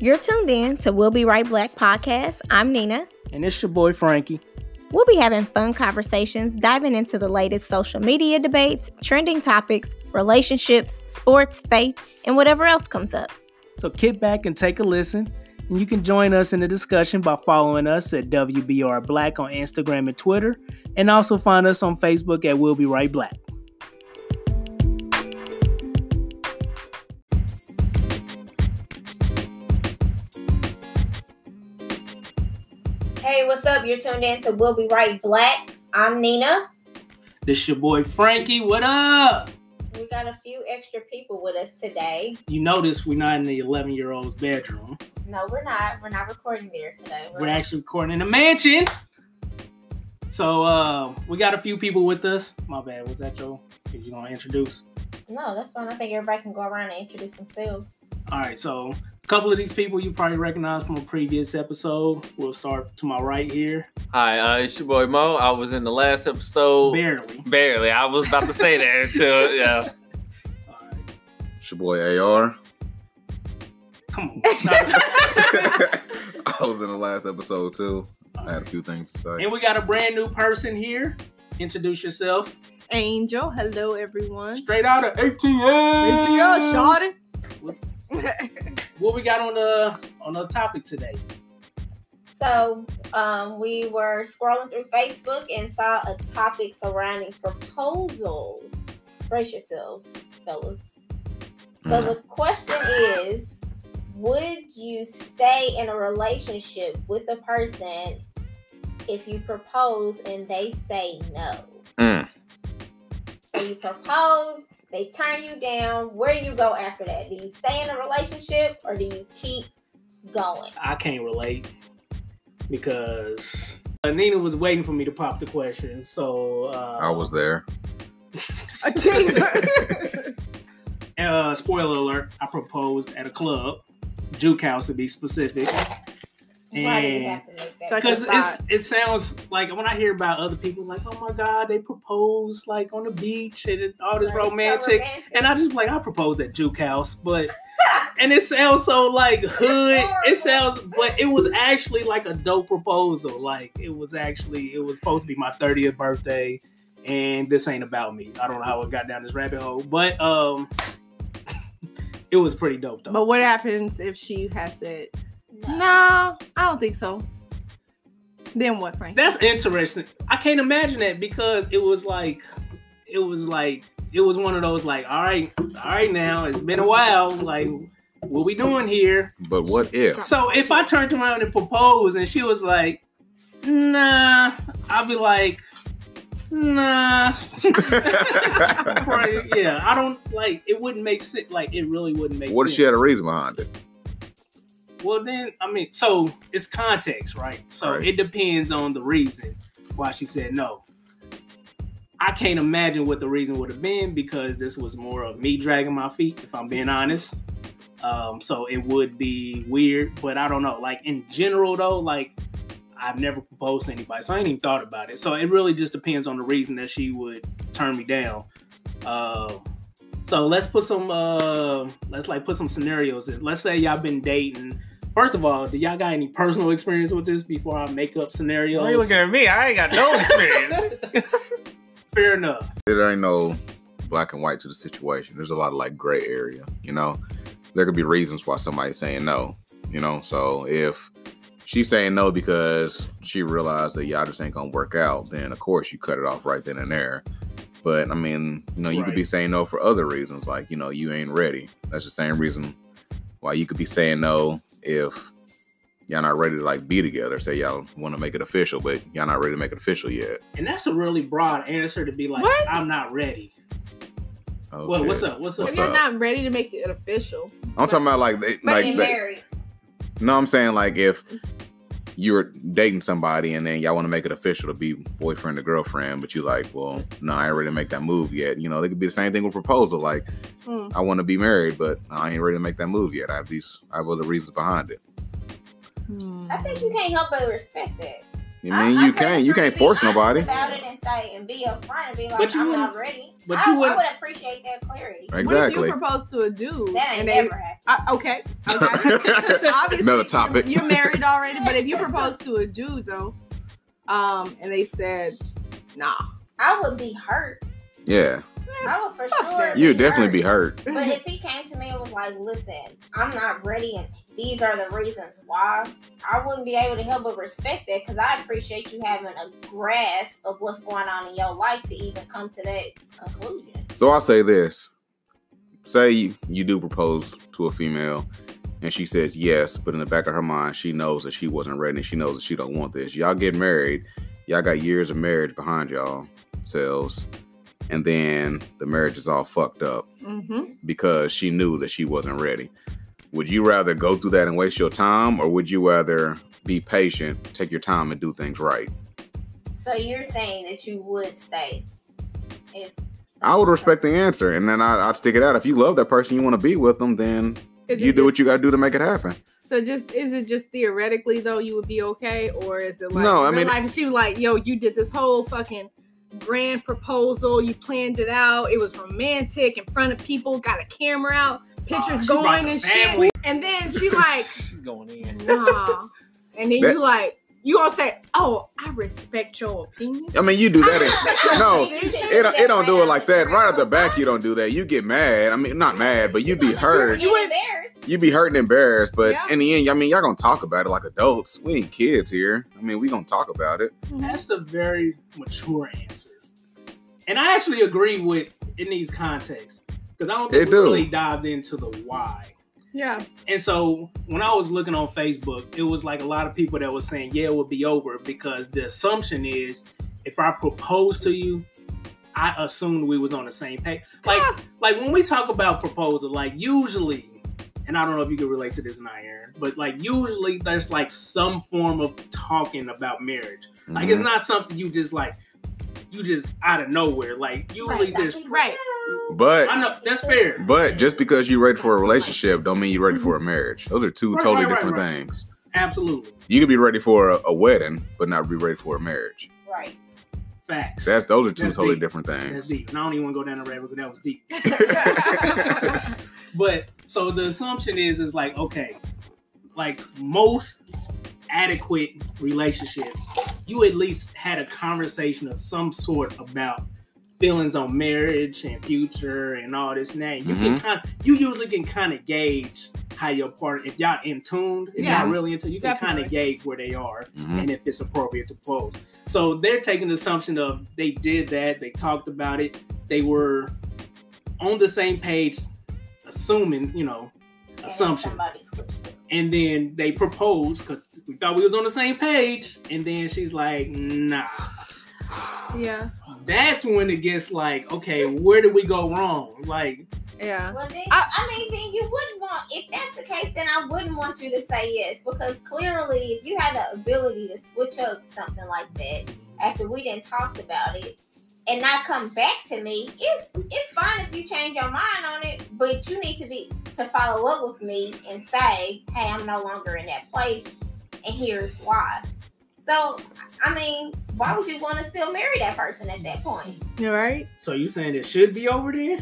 You're tuned in to We'll Be Right Black podcast. I'm Nina. And it's your boy Frankie. We'll be having fun conversations, diving into the latest social media debates, trending topics, relationships, sports, faith, and whatever else comes up. So kick back and take a listen. And you can join us in the discussion by following us at WBR Black on Instagram and Twitter, and also find us on Facebook at We'll Be Right Black. What's up? You're tuned in to We'll Be Right Black. I'm Nina. This is your boy Frankie. What up? We got a few extra people with us today. You notice we're not in the 11 year old's bedroom. No, we're not. We're not recording there today. We're, we're actually recording in a mansion. So uh, we got a few people with us. My bad. Was that Joe? Did you gonna introduce? No, that's fine. I think everybody can go around and introduce themselves. All right. So couple of these people you probably recognize from a previous episode. We'll start to my right here. Hi, uh, it's your boy Mo. I was in the last episode. Barely. Barely. I was about to say that until yeah. All right. It's your boy AR. Come on. I was in the last episode too. I had a few things to say. And we got a brand new person here. Introduce yourself. Angel. Hello, everyone. Straight out of ATL. ATL, shawty. what we got on the on the topic today? So um, we were scrolling through Facebook and saw a topic surrounding proposals. Brace yourselves, fellas. So the question is Would you stay in a relationship with a person if you propose and they say no? Mm. So you propose, they turn you down. Where do you go after that? Do you stay in a relationship or do you keep going? I can't relate because Nina was waiting for me to pop the question. So uh, I was there. A team. uh, spoiler alert: I proposed at a club, Juke House to be specific. And because it's it sounds like when I hear about other people like, oh my god, they propose like on the beach and all this Right, so romantic, romantic. and I just like I proposed at Juke House, but and it sounds so like hood. It sounds, but it was actually like a dope proposal. Like it was actually it was supposed to be my thirtieth birthday, and this ain't about me. I don't know how it got down this rabbit hole, but um, it was pretty dope though. but what happens if she has said, No. no, I don't think so? Then what, Frank? That's interesting. I can't imagine that because it was like, it was like, it was one of those like, all right, all right, now it's been a while. Like, what we doing here? But what if? So if I turned around and proposed and she was like, nah, I'd be like, nah. Right, yeah, I don't like. It wouldn't make sense. Like, it really wouldn't make sense. what if she had a reason behind it? Well, then, I mean, so it's context, right? So Right. it depends on the reason why she said no. I can't imagine what the reason would have been because this was more of me dragging my feet, if I'm being honest. Um, so it would be weird, but I don't know. Like in general, though, like I've never proposed to anybody, so I ain't even thought about it. So it really just depends on the reason that she would turn me down. Um, so let's put some uh let's like put some scenarios in. Let's say y'all been dating. First of all, do y'all got any personal experience with this before I make up scenarios? Why are you looking at me? I ain't got no experience. Fair enough. There ain't no black and white to the situation. There's a lot of like gray area, you know. There could be reasons why somebody's saying no, you know. So if she's saying no because she realized that y'all just ain't gonna work out, then of course you cut it off right then and there. But I mean, you know, you could be saying no for other reasons, like you know, you ain't ready. That's the same reason why you could be saying no if y'all not ready to like be together. Say y'all want to make it official, but y'all not ready to make it official yet. And that's a really broad answer to be like, What? I'm not ready. Oh, Well, what's up? What's up? What's you're up? not ready to make it official, I'm talking about like they, But like you're they- married. no, I'm saying like if you're dating somebody and then y'all want to make it official to be boyfriend or girlfriend, but you like, well, no, I ain't ready to make that move yet. You know, it could be the same thing with proposal. Like, Hmm. I want to be married, but I ain't ready to make that move yet. I have these, I have other reasons behind it. Hmm. I think you can't help but respect that. I mean, you can't you can't force nobody. About it and say and be upfront and be like, But you I'm wouldn't- ready. but I, you wouldn't- I would appreciate that clarity. What if you propose to a dude That ain't and they, never happened. uh, okay, okay. Obviously, Another topic. You're married already, but if you propose to a dude though, um, and they said, nah, I would be hurt. Yeah, I would for Fuck sure. you'd definitely be hurt. But if he came to me and was like, "Listen, I'm not ready, and these are the reasons why," I wouldn't be able to help but respect that because I appreciate you having a grasp of what's going on in your life to even come to that conclusion. So I'll say this: say you, you do propose to a female, and she says yes, but in the back of her mind, she knows that she wasn't ready. and She knows that she don't want this. Y'all get married. Y'all got years of marriage behind y'all selves, and then the marriage is all fucked up mm-hmm. because she knew that she wasn't ready. Would you rather go through that and waste your time, or would you rather be patient, take your time, and do things right? So you're saying that you would stay if I would respect the answer, and then I, I'd stick it out. If you love that person, you want to be with them, then Is you do just- what you got to do to make it happen. So just is it just theoretically though you would be okay, or is it like No, I real mean- life? She was like, yo, you did this whole fucking grand proposal, you planned it out, it was romantic in front of people, got a camera out, pictures Oh, going and family. shit, and then she like, She's going in. nah, and then That- you like, you gonna say, oh, I respect your opinion. I mean, you do that. In, no, it don't, it don't do it like that. Right Right at the back, you don't do that. You get mad. I mean, not mad, but you be hurt. You embarrassed. You be hurt and embarrassed. But Yeah. in the end, I mean, y'all gonna talk about it like adults. We ain't kids here. I mean, we gonna talk about it. That's a very mature answer. And I actually agree with in these contexts. Because I don't think They we do. really dived into the why. Yeah, And so when I was looking on Facebook, it was like a lot of people that were saying, yeah, it will be over because the assumption is if I propose to you, I assumed we was on the same page. Like, like when we talk about proposal, like usually, and I don't know if you can relate to this or not, Aaron, but like usually there's like some form of talking about marriage. Like it's Mhm. not something you just like you just out of nowhere. Like usually there's Right. But I know that's fair. but just because you're ready for a relationship, don't mean you're ready for a marriage. Those are two Right, totally right, right, different right. things. Absolutely. You could be ready for a, a wedding, but not be ready for a marriage. Right. Facts. That's those are two That's totally deep. different That's things. deep. And I don't even want to go down the rabbit because that was deep. But so the assumption is is like okay, like most adequate relationships, you at least had a conversation of some sort about feelings on marriage and future and all this and that. You Mm-hmm. can kind you usually can kind of gauge how your partner if y'all in tuned, if Yeah, y'all really into you can kind of gauge where they are Mhm. and if it's appropriate to pose. So they're taking the assumption of they did that, they talked about it, they were on the same page, assuming, you know, And then assumption. Somebody switched it. And then they proposed because we thought we was on the same page. And then she's like, nah. yeah, That's when it gets like, okay, where did we go wrong? Like, yeah. Well, then, I- I, mean, then you wouldn't want. If that's the case, then I wouldn't want you to say yes because clearly, if you had the ability to switch up something like that after we didn't talk about it and not come back to me, it, it's fine if you change your mind on it, but you need to be to follow up with me and say, "Hey, I'm no longer in that place, and here's why." So, I mean, why would you want to still marry that person at that point? You're right. so you saying it should be over there?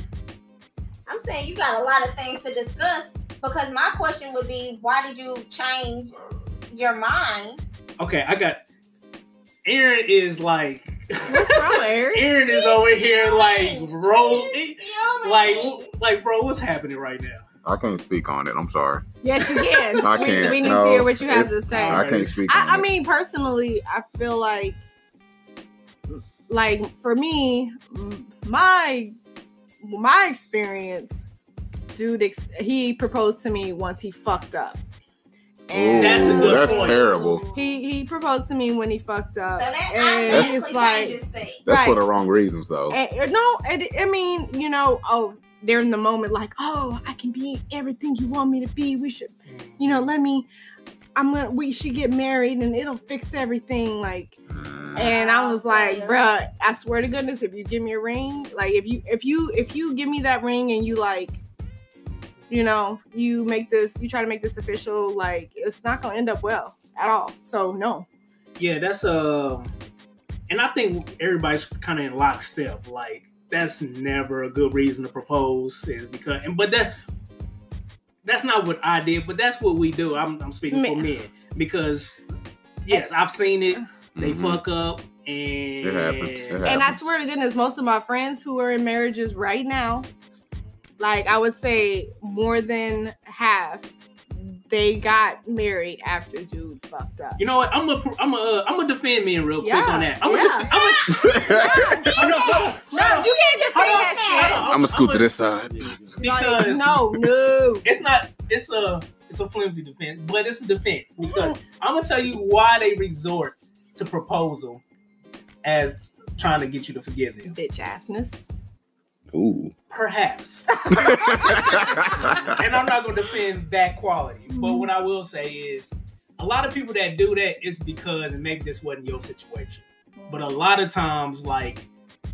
I'm saying you got a lot of things to discuss because my question would be why did you change your mind? Okay, I got Aaron is like What's wrong, Eric? Aaron is He's over here like fuming. roll like like bro, what's happening right now? I can't speak on it. I'm sorry. Yes, you can. I We- can't. We, need No, to hear what you have to say. I can't speak. on I, I mean, personally, I feel like, like for me, my my experience, dude, ex- he proposed to me once he fucked up. Ooh, That's a good that's point. terrible. He he proposed to me when he fucked so up. that and That's- automatically it's like, changes things. That's for the wrong reasons, though. and, uh, no, it, I mean, you know, oh, they're in the moment, like, oh, I can be everything you want me to be. We should you know, let me I'm gonna we should get married and it'll fix everything. Like and I was like, bruh, I swear to goodness, if you give me a ring, like if you if you if you give me that ring and you like you know, you make this you try to make this official, like it's not gonna end up well at all. So no. Yeah, that's um, and I think everybody's kind of in lockstep. Like that's never a good reason to propose, is because, and but that that's not what I did, but that's what we do. I'm, I'm speaking for Men. men because yes, I've seen it. They Mhm. fuck up, and It happens. It And I swear to goodness, most of my friends who are in marriages right now, like I would say more than half, they got married after dude fucked up. You know what? I'm gonna I'm gonna uh, I'm gonna defend men real quick on that. I'm yeah. gonna I'm gonna hold on, No, you can't defend on, that shit. I'm gonna scoot to I'ma- this side. because no, no. it's not it's a it's a flimsy defense, but it's a defense because I'm gonna tell you why they resort to proposal as trying to get you to forgive them. Bitch assness. Ooh. Perhaps. and I'm not gonna defend that quality. But what I will say is a lot of people that do that is because and maybe this wasn't your situation. But a lot of times, like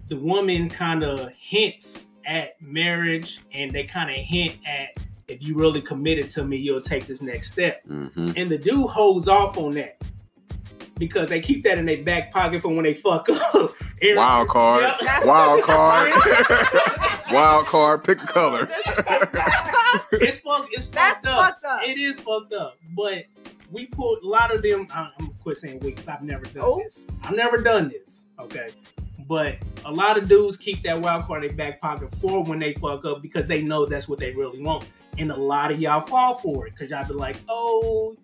the woman kind of hints at marriage and they kind of hint at if you really committed to me, you'll take this next step. Mhm. And the dude holds off on that because they keep that in their back pocket for when they fuck up. And- Wild card. Yep. Wild card. Wild card. Pick a color. it's fucked. It's That's fucked up. fucked up. It is fucked up. But we put a lot of them. I'm, I'm gonna quit saying we because I've never done Oh. this. I've never done this. Okay. But a lot of dudes keep that wild card in their back pocket for when they fuck up because they know that's what they really want. And a lot of y'all fall for it because y'all be like, oh,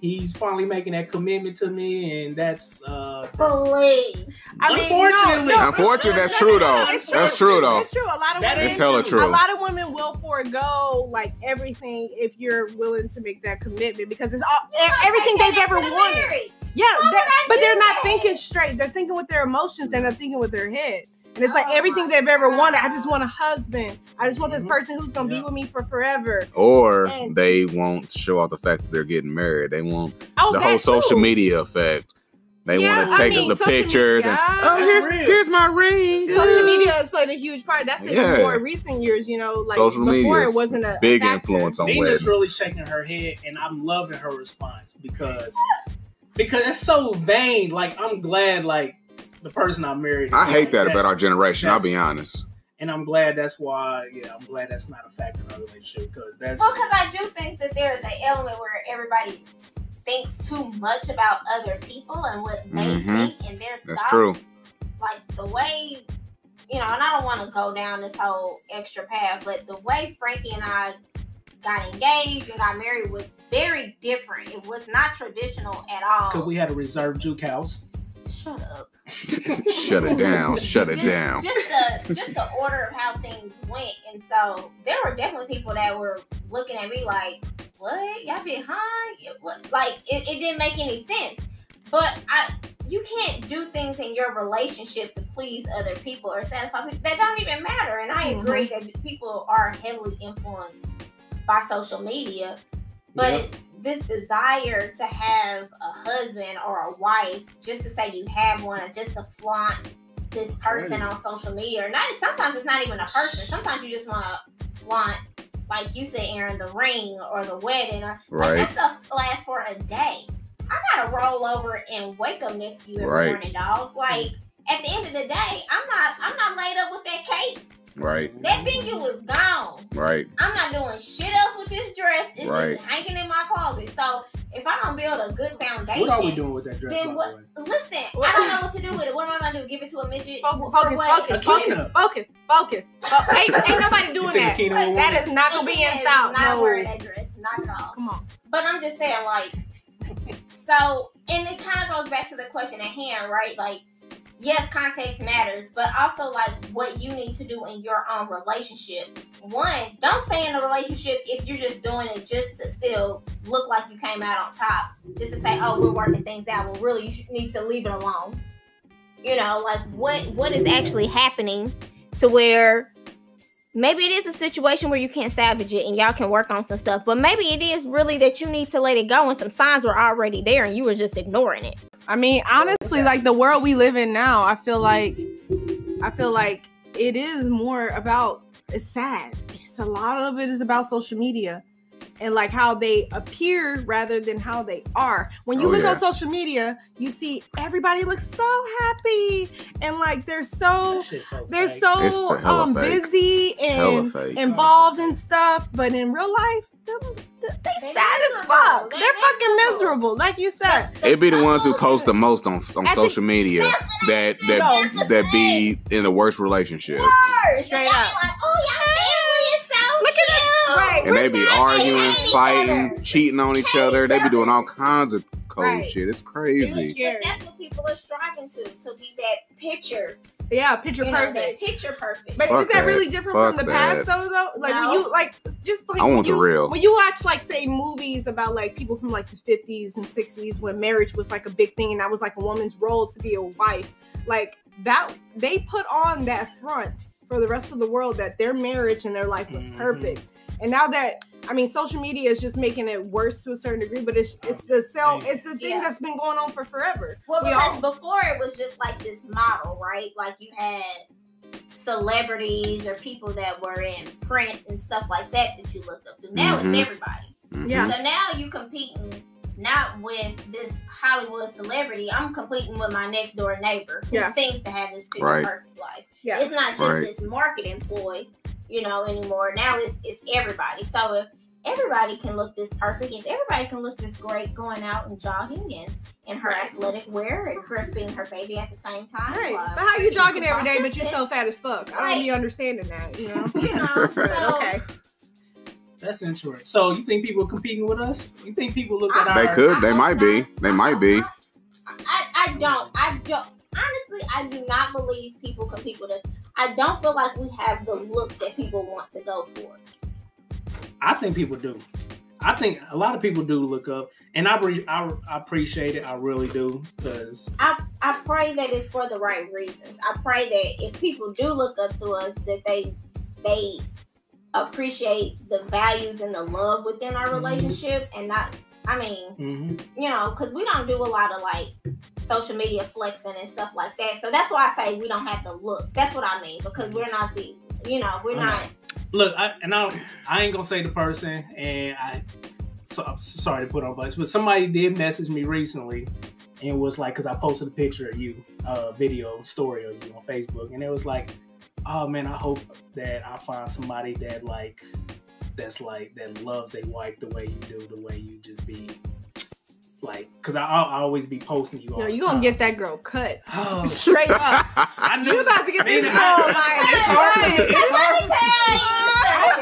he's finally making that commitment to me, and that's uh Believe. I mean, Unfortunately. no, no, Unfortunately, that's true though. It's That's true though. It's true. A lot of That women. is hella true. A lot of women will forego like everything if you're willing to make that commitment because it's all e- everything they've that ever the wanted. marriage. Yeah, Why they- would but they're not that? thinking straight. They're thinking with their emotions and they're not thinking with their head. And it's like Oh everything they've ever wanted. I just want a husband. I just want this Mhm. person who's gonna Yeah. be with me for forever. Or And- they won't show off the fact that they're getting married. They want Oh, the whole social too. media effect. They Yeah, want to I take mean, the pictures media- and oh, here's, real. here's my ring. Social media has played a huge part. That's in Yeah. more recent years, you know, like Social before it wasn't a big a factor. influence on Nina's weddings. really shaking her head, and I'm loving her response because because it's so vain. Like I'm glad, like the person I married. I hate that about our generation. I'll be honest. and I'm glad that's why. Yeah, I'm glad that's not a factor in our relationship because that's Well, because I do think that there is an element where everybody thinks too much about other people and what they Mhm. think and their That's thoughts. true. Like the way, you know, and I don't want to go down this whole extra path, but the way Frankie and I got engaged and got married was very different. It was not traditional at all. because we had a reserved juke house. Shut up. Shut it down. Shut it just, down. Just the just the order of how things went, and so there were definitely people that were looking at me like, "What y'all did, huh? What? Like it, it didn't make any sense." But I, you can't do things in your relationship to please other people or satisfy people that don't even matter. And I Mhm. agree that people are heavily influenced by social media, but Yeah. it, this desire to have a husband or a wife just to say you have one or just to flaunt this person on social media. Or not sometimes it's not even a person. Sometimes you just want to flaunt like you said aaron the ring or the wedding or like Right. that stuff lasts for a day. I gotta roll over and wake up next to you every Right. morning dog. Like at the end of the day i'm not i'm not laid up with that cake Right. that finger was gone Right. I'm not doing shit else with this dress. It's Right. just hanging in my closet. So if I don't build a good foundation, What are we doing with that dress? then what? the way? Listen, I don't know what to do with it. What am I gonna do? Give it to a midget? Focus, For focus, what? focus, Akina. focus, focus, focus. ain't, ain't nobody doing that. Akina will That win? is not gonna be in is South. Not No. wearing that dress, not at all. Come on. But I'm just saying, like, so, and it kind of goes back to the question at hand, right? Like, yes, context matters, but also like what you need to do in your own relationship. One, don't stay in a relationship if you're just doing it just to still look like you came out on top, just to say, "Oh, we're working things out." Well, really, you need to leave it alone. You know, like what what is actually happening to where maybe it is a situation where you can't salvage it and y'all can work on some stuff, but maybe it is really that you need to let it go and some signs were already there and you were just ignoring it. I mean, honestly, like the world we live in now, I feel like I feel like it is more about it's sad. It's a lot of it is about social media. And like how they appear rather than how they are. When you Oh, look yeah. on social media, you see everybody looks so happy and like they're so so they're fake. so It's for hella um busy and involved in stuff, but in real life, them, they, they They sad as fuck. They They're fucking miserable. miserable, like you said. It be the ones who post the most on on At the- social media that that Yo, that be in the worst relationship. Worse. Straight Y'all be up. like, oh, Right. And they be We're not arguing, fighting, other. cheating on each other. They be doing all kinds of cold Right. shit. It's crazy. Scary. that's what people are striving to, to be that picture, Yeah, picture you know, perfect. that picture perfect. But Fuck is that, that. really different Fuck from the that. past though though? Like when you like just like I when want the you, real. When you watch like say movies about like people from like the 50s and 60s when marriage was like a big thing and that was like a woman's role to be a wife. Like that they put on that front for the rest of the world that their marriage and their life was Mhm. perfect. And now that I mean social media is just making it worse to a certain degree, but it's it's the cell it's the thing Yeah. that's been going on for forever. Well, We because all- before it was just like this model, right? Like you had celebrities or people that were in print and stuff like that that you looked up to. Now Mhm. it's everybody. Mhm. Yeah. So now you're competing not with this Hollywood celebrity. I'm competing with my next door neighbor who Yeah. seems to have this picture Right. perfect life. Yeah. It's not just Right. this market employee, you know, anymore. Now it's it's everybody. So if everybody can look this perfect, if everybody can look this great going out and jogging and in her athletic wear and breastfeeding her baby at the same time. Right. uh, But how you jogging every day but you're Washington, still fat as fuck? I don't be understanding that, you know? you know, so, okay. That's interesting. So you think people are competing with us? You think people look at our They could. They might be. They might be. I, I don't. I don't. Honestly, I do not believe people compete with us. I don't feel like we have the look that people want to go for. I think people do. I think a lot of people do look up, and I re- I, I appreciate it. I really do because I, I pray that it's for the right reasons. I pray that if people do look up to us, that they they appreciate the values and the love within our Mhm. relationship, and not. I mean, mhm. you know, because we don't do a lot of like social media flexing and stuff like that. So that's why I say we don't have to look. That's what I mean because we're not these. You know, we're not. look, I, and I I ain't gonna say the person, and I so I'm sorry to put on butts, but somebody did message me recently. And was like, because I posted a picture of you, uh, video story of you on Facebook, and it was like, oh man, I hope that I find somebody that like, that's like that loves their wife the way you do, the way you just be, like, because I I'll, I'll always be posting you. all Yo, the you gonna time. get that girl cut. Oh, Straight up. I knew You about to get this girl I- like it's hard. right. It's hard. Let me tell you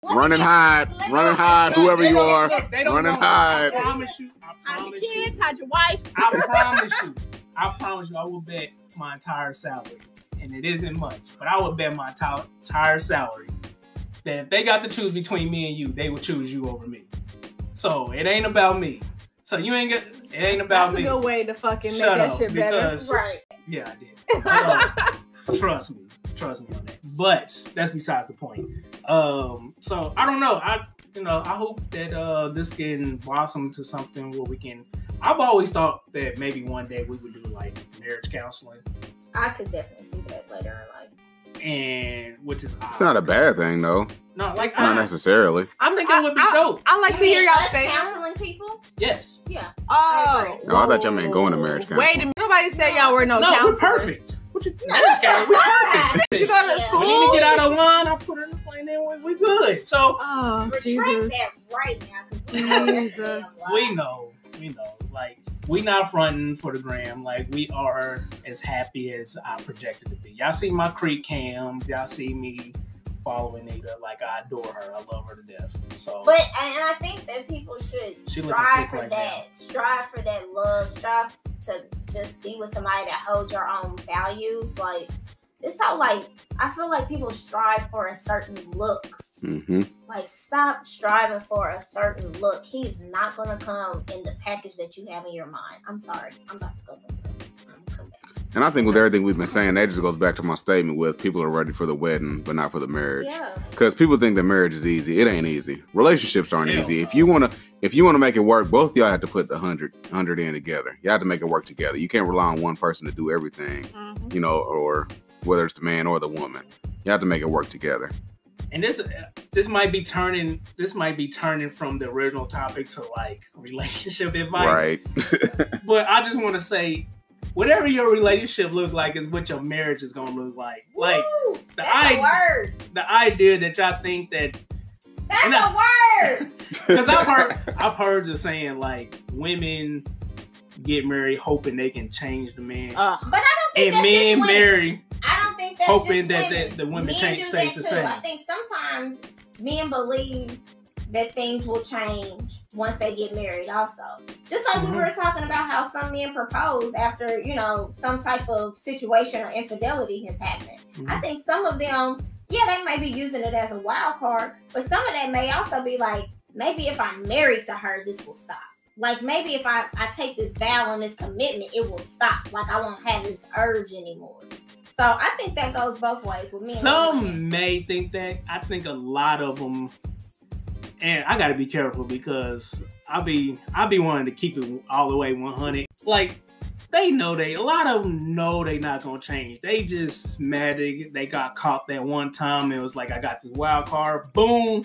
something. Run and hide. Run and hide. Whoever you are. Look, they Run and hide. I promise you. I Hide your promise kids, you. hide your wife. I promise you. I promise you. I will bet my entire salary, and it isn't much, but I will bet my entire entire salary that if they got to choose between me and you, they would choose you over me. So it ain't about me. So you ain't get. It ain't about That's a me. good way to fucking make Shut that up, shit better. because- Right. Yeah, I did. Uh, trust me, trust me on that. But that's besides the point. Um, so I don't know. I you know I hope that uh this can blossom into something where we can. I've always thought that maybe one day we would do like marriage counseling, I could definitely see that later in life. And which is It's not a bad thing though. no like Not I, necessarily. I think it would be I- dope. I like You to hear y'all us say that. counseling people. Yes. Yeah. Oh, Oh, I thought y'all meant going to marriage Wait a minute. Nobody said y'all were no, No, we're perfect. What you marriage counseling? We're perfect. Did you go to Yeah. school? We need to get out of line. I put her in the plane, and we we good. So Oh, Retract Jesus. that right now. we know Jesus. we know, we know, like we not fronting for the gram. Like we are as happy as I projected to be. Y'all see my creek cams. Y'all see me following Nita. Like I adore her. I love her to death. So But and I think that people should strive for right that. Strive for that love. Strive to just be with somebody that holds your own values. Like it's how like I feel like people strive for a certain look. Hmm Like stop striving for a certain look. He's not gonna come in the package that you have in your mind. I'm sorry. I'm about to go somewhere. I'm gonna come back. And I think with everything we've been saying, that just goes back to my statement with people are ready for the wedding, but not for the marriage. Yeah. Because people think that marriage is easy. It ain't easy. Relationships aren't Hell easy. If you wanna if you wanna make it work, both of y'all have to put the hundred hundred in together. You have to make it work together. You can't rely on one person to do everything, Mhm. you know, or whether it's the man or the woman. You have to make it work together. And this this might be turning this might be turning from the original topic to like relationship advice. Right. But I just want to say, whatever your relationship look like is what your marriage is gonna look like. Like the that's I- a word. the idea that y'all think that That's And a I- word. because I've heard I've heard the saying like women get married hoping they can change the man, Ugh. But I don't think and that's men just women. marry I don't think that's hoping just that the, women change stays the same. I think sometimes men believe that things will change once they get married. Also, just like Mhm. we were talking about how some men propose after you know some type of situation or infidelity has happened. I Mhm. think some of them, yeah, they may be using it as a wild card, but some of that may also be like, maybe if I'm married to her, this will stop. Like maybe if I, I take this vow and this commitment, it will stop. Like I won't have this urge anymore. So I think that goes both ways with me. Some may think that. I think a lot of them, and I got to be careful because I'll be I'll be wanting to keep it all the way 100. Like they know they a lot of them know they not gonna change. They just mad they, they got caught that one time and it was like I got this wild card. Boom.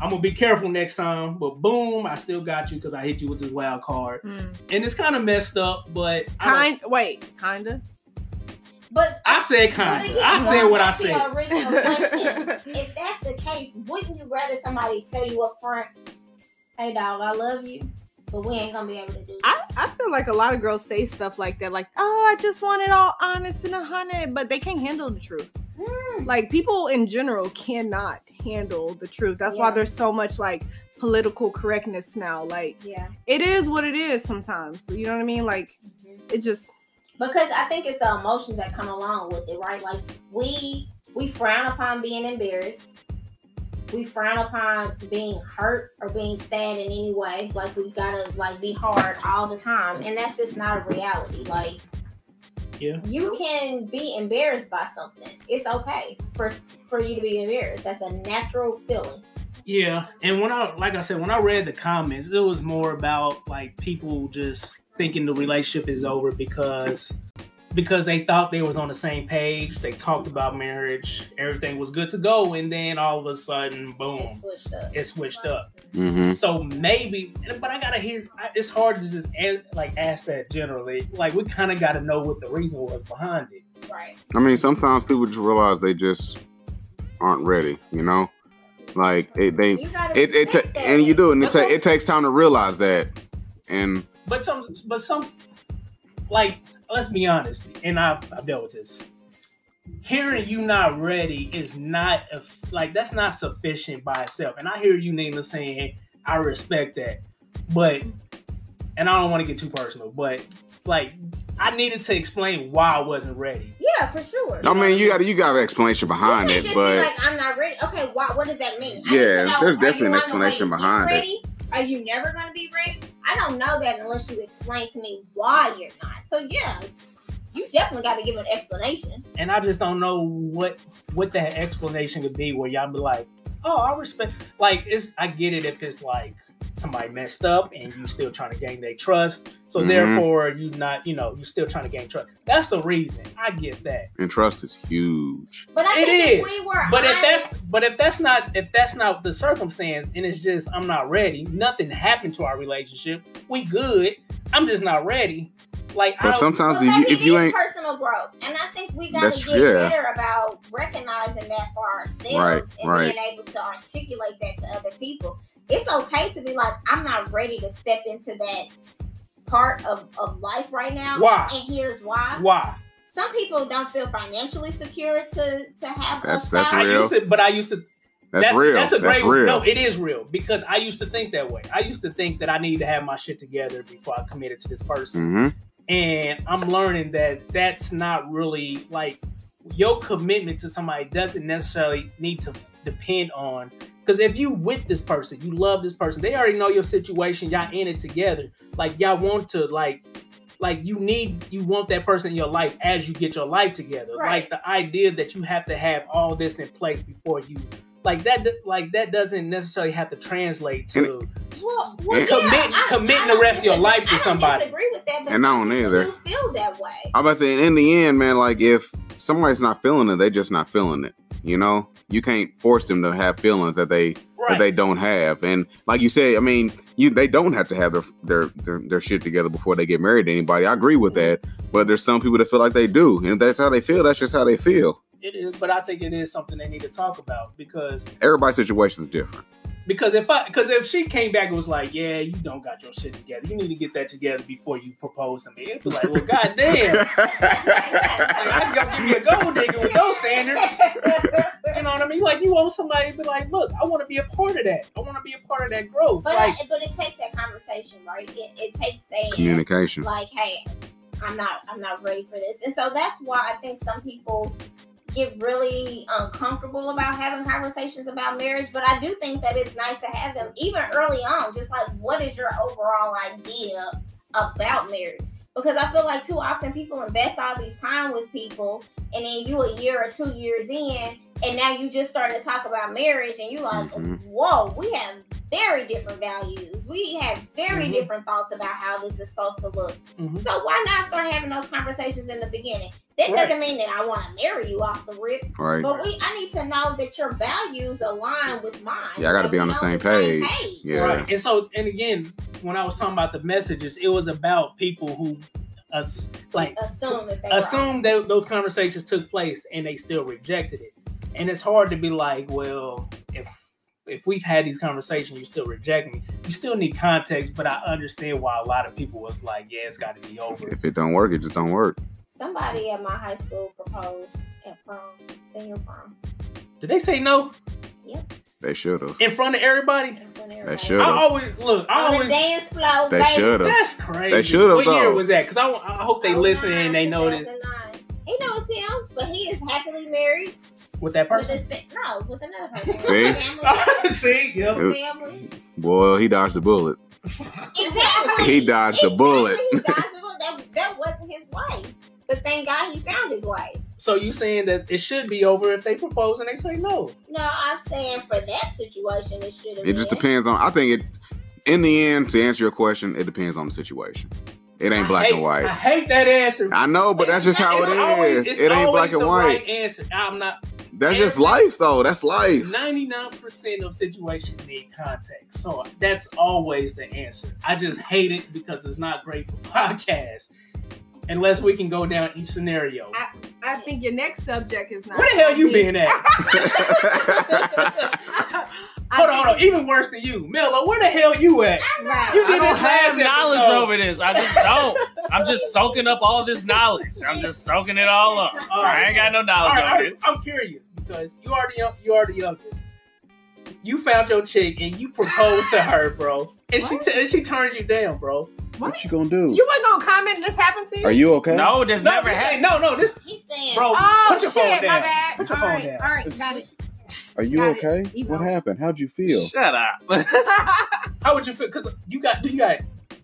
I'm gonna be careful next time, but boom, I still got you because I hit you with this wild card, Hmm. and it's kind of messed up. But I, Kind. Wait. Kinda. But I said but kind of. again, I said what I said. question, if that's the case, wouldn't you rather somebody tell you up front, "Hey, dog, I love you, but we ain't gonna be able to do this." I, I feel like a lot of girls say stuff like that, like, oh, I just want it all honest and a hundred, but they can't handle the truth. Hmm. Like people in general cannot handle the truth. That's why there's so much like political correctness now. Like Yeah. it is what it is sometimes. You know what I mean? Like Mhm. it just because I think it's the emotions that come along with it, right? Like we we frown upon being embarrassed. We frown upon being hurt or being sad in any way. Like we gotta like be hard all the time, and that's just not a reality. Like Yeah. you can be embarrassed by something. It's okay for for you to be embarrassed. That's a natural feeling. Yeah, and when I like I said, when I read the comments, it was more about like people just thinking the relationship is over because because they thought they was on the same page. They talked about marriage, everything was good to go, and then all of a sudden, boom, It boom, switched up. it switched up. hmm So maybe, but I gotta hear. It's hard to just a- like ask that generally. Like we kind of got to know what the reason was behind it. Right. I mean, sometimes people just realize they just aren't ready. You know, like it, they You gotta it it ta- and you do, and it, ta- it takes time to realize that. And But some, but some, like, let's be honest, and I've, I've dealt with this. Hearing you not ready is not a, like that's not sufficient by itself. And I hear you, Nina, saying I respect that, but and I don't want to get too personal, but like I needed to explain why I wasn't ready. Yeah, for sure. I mean, you got you got an explanation behind you it, can't just but be like, I'm not ready. Okay, why, what does that mean? I Yeah, know, there's definitely an on the way explanation to get behind it. ready? Are you never going to be ready? I don't know that unless you explain to me why you're not. So yeah, you definitely got to give an explanation. and I just don't know what what that explanation could be. Where y'all be like, "Oh, I respect." Like, it's I get it if it's like somebody messed up and you still trying to gain their trust. So Mhm. therefore, you not, you know, you still trying to gain trust. That's the reason. I get that. and trust is huge. But I It think is, if we were But if that's but if that's not if that's not the circumstance and it's just I'm not ready, nothing happened to our relationship. We good. I'm just not ready. Like I But don't, sometimes well, if you if you ain't personal growth, and I think we gotta get yeah. better about recognizing that for ourselves Right, and right. being able to articulate that to other people. It's okay to be like, I'm not ready to step into that part of, of life right now. Why? And here's why. why? Some people don't feel financially secure to to have That's- a that's spouse. I real. used to, but I used to that's, real. That's a That's, great. real. No, it is real because I used to think that way. I used to think that I need to have my shit together before I committed to this person, hmm and I'm learning that that's not really like your commitment to somebody doesn't necessarily need to depend on. Because if you with this person, you love this person, they already know your situation. Y'all in it together. Like y'all want to like. Like you need, you want that person in your life as you get your life together. Right. Like the idea that you have to have all this in place before you like that like that doesn't necessarily have to translate to Well, well And- yeah, Committing- I- committing I the rest of your life to I don't somebody. disagree with that, but And I some don't either. feel that way. I'm about to say, in the end, man, like if somebody's not feeling it, they're just not feeling it. You know, you can't force them to have feelings that they that they don't have. And like you say, I mean, you they don't have to have their their their, their shit together before they get married to anybody. I agree with mm-hmm. that. But there's some people that feel like they do, and if that's how they feel, that's just how they feel. It is, but I think it is something they need to talk about because Everybody's situation is different. because if I because if she came back and was like, yeah, you don't got your shit together, you need to get that together before you propose to me. It'd be like, well, goddamn, like, I can go give you a gold digger with those standards. You know what I mean? Like you want somebody to be like, look, I want to be a part of that. I want to be a part of that growth. But like, I, but it takes that conversation, right? It, it takes saying Communication. like, hey, I'm not I'm not ready for this. And so that's why I think some people get really um, uncomfortable about having conversations about marriage. But I do think that it's nice to have them even early on, just like what is your overall idea about marriage? Because I feel like too often people invest all these time with people and then you a year or two years in and now you just starting to talk about marriage and you like, Mhm. whoa, we have very different values. We have very Mhm. different thoughts about how this is supposed to look. Mhm. So why not start having those conversations in the beginning? That Right. doesn't mean that I want to marry you off the rip, Right. but we I need to know that your values align with mine. Yeah, I gotta be on the on same page. Yeah. Right. And so, and again, when I was talking about the messages, it was about people who, us, like, Assume that they assume that those conversations took place and they still rejected it. And it's hard to be like, well, if if we've had these conversations, you still reject me. You still need context, but I understand why a lot of people was like, yeah, it's got to be over. If it don't work, it just don't work. Somebody at my high school proposed at prom, senior prom. Did they say no Yep. They should have. in front of everybody? in front of everybody. should. I Should've. always look. I On the always. dance floor, They should have. That's crazy. They should've, What year was that? Because I, I hope they Oh, listen nine, and they know this 2009. He knows him, but he is happily married with that with person. his no, with another person. See? Family. See, yep. family. Boy, he dodged the bullet. Exactly. He dodged the bullet. He dodged the bullet. That, that wasn't his wife. But thank God he found his wife. So you saying that it should be over if they propose and they say no? No, I'm saying for that situation, it should have It just depends on. I think it. In the end, to answer your question, it depends on the situation. It ain't I black hate- and white. I hate that answer. I know, but that's just how It's it always- It ain't black and white. Right answer. I'm not. That's just life, though. That's life. Ninety-nine percent of situations need context, so that's always the answer. I just hate it because it's not great for podcasts unless we can go down each scenario. I, I think your next subject is not. Where the hell you been at? I hold on, hold on. Even worse than you, Miller. Where the hell you at? Right. You I did don't this have last knowledge episode. over this. I just don't. I'm just soaking up all this knowledge. I'm just soaking it all up. All I ain't got no knowledge right, all over right, this. I'm curious because you are the young, you are the youngest. You found your chick and you proposed to her, bro, and she What? t- and she turned you down, bro. What? you gonna do? You weren't gonna comment. This happened to you. Are you okay? No, this No, never happened. no, no, this, He's saying, bro. Oh put your shit! phone My down. bad. Put your all phone right, down. all right, got it. Are you Got okay? Emails. What happened? How'd you feel? Shut up. How would you feel? Because you got, you got.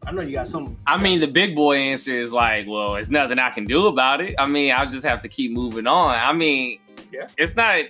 I know you got some. I mean, the big boy answer is like, well, it's nothing I can do about it. I mean, I'll just have to keep moving on. I mean, Yeah. it's not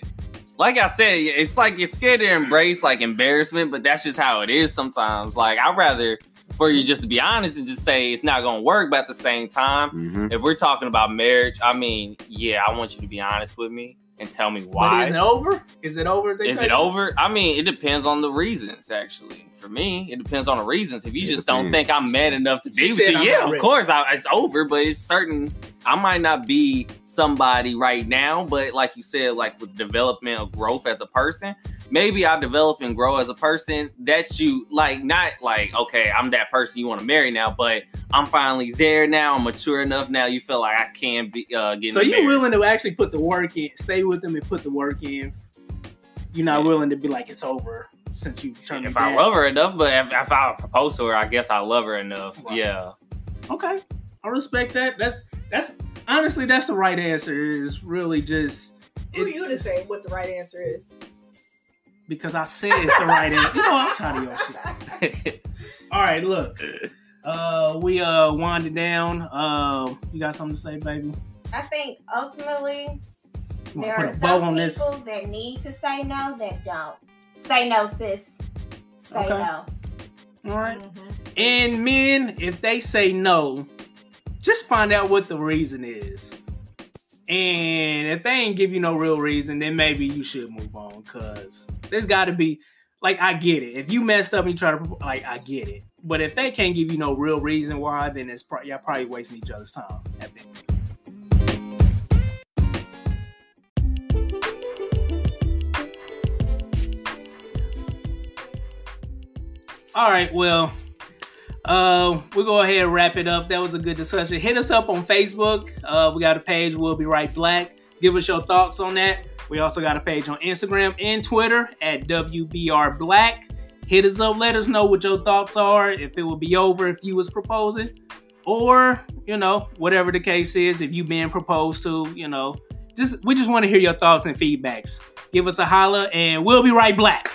like I said, it's like you're scared to embrace like embarrassment, but that's just how it is sometimes. Like, I'd rather for you just to be honest and just say it's not gonna work, but at the same time, hmm if we're talking about marriage, I mean, yeah, I want you to be honest with me and tell me But why. is it over? Is it over? if Is it over? I mean, it depends on the reasons. Actually, for me, it depends on the reasons. If you It just don't think I'm mad enough to She be with you, I'm yeah, of ready. course, I, it's over. But it's certain. I might not be somebody right now, but like you said, like with development or growth as a person, maybe I develop and grow as a person. That you like, not like okay, I'm that person you want to marry now, but I'm finally there now. I'm mature enough now. You feel like I can be uh, get. So you willing to actually put the work in, stay with them and put the work in? You're not Yeah. willing to be like it's over since you turned me If I down. love her enough, but if, if I propose to her, I guess I love her enough. Right. Yeah. Okay, I respect that. That's that's honestly that's the right answer. Is really just Who are you to say what the right answer is? because I said it's the right answer. You know I'm tired of your shit. All right, look, uh, we uh winded down. Uh, you got something to say, baby? I think ultimately There are some on this? people that need to say no that don't. Say no, sis. Say Okay. no. All right. Mhm. And men, if they say no, just find out what the reason is. And if they ain't give you no real reason, then maybe you should move on. Cause there's got to be, like, I get it. If you messed up and you try to, like, I get it. But if they can't give you no real reason why, then it's probably y'all probably wasting each other's time. All right, well, uh, we'll go ahead and wrap it up. That was a good discussion. Hit us up on Facebook. Uh, we got a page, We'll Be Right Black. Give us your thoughts on that. We also got a page on Instagram and Twitter at WBR Black. Hit us up. Let us know what your thoughts are. If it will be over if you was proposing, or you know whatever the case is. If you being proposed to, you know, just we just want to hear your thoughts and feedbacks. Give us a holla, and we'll be right black.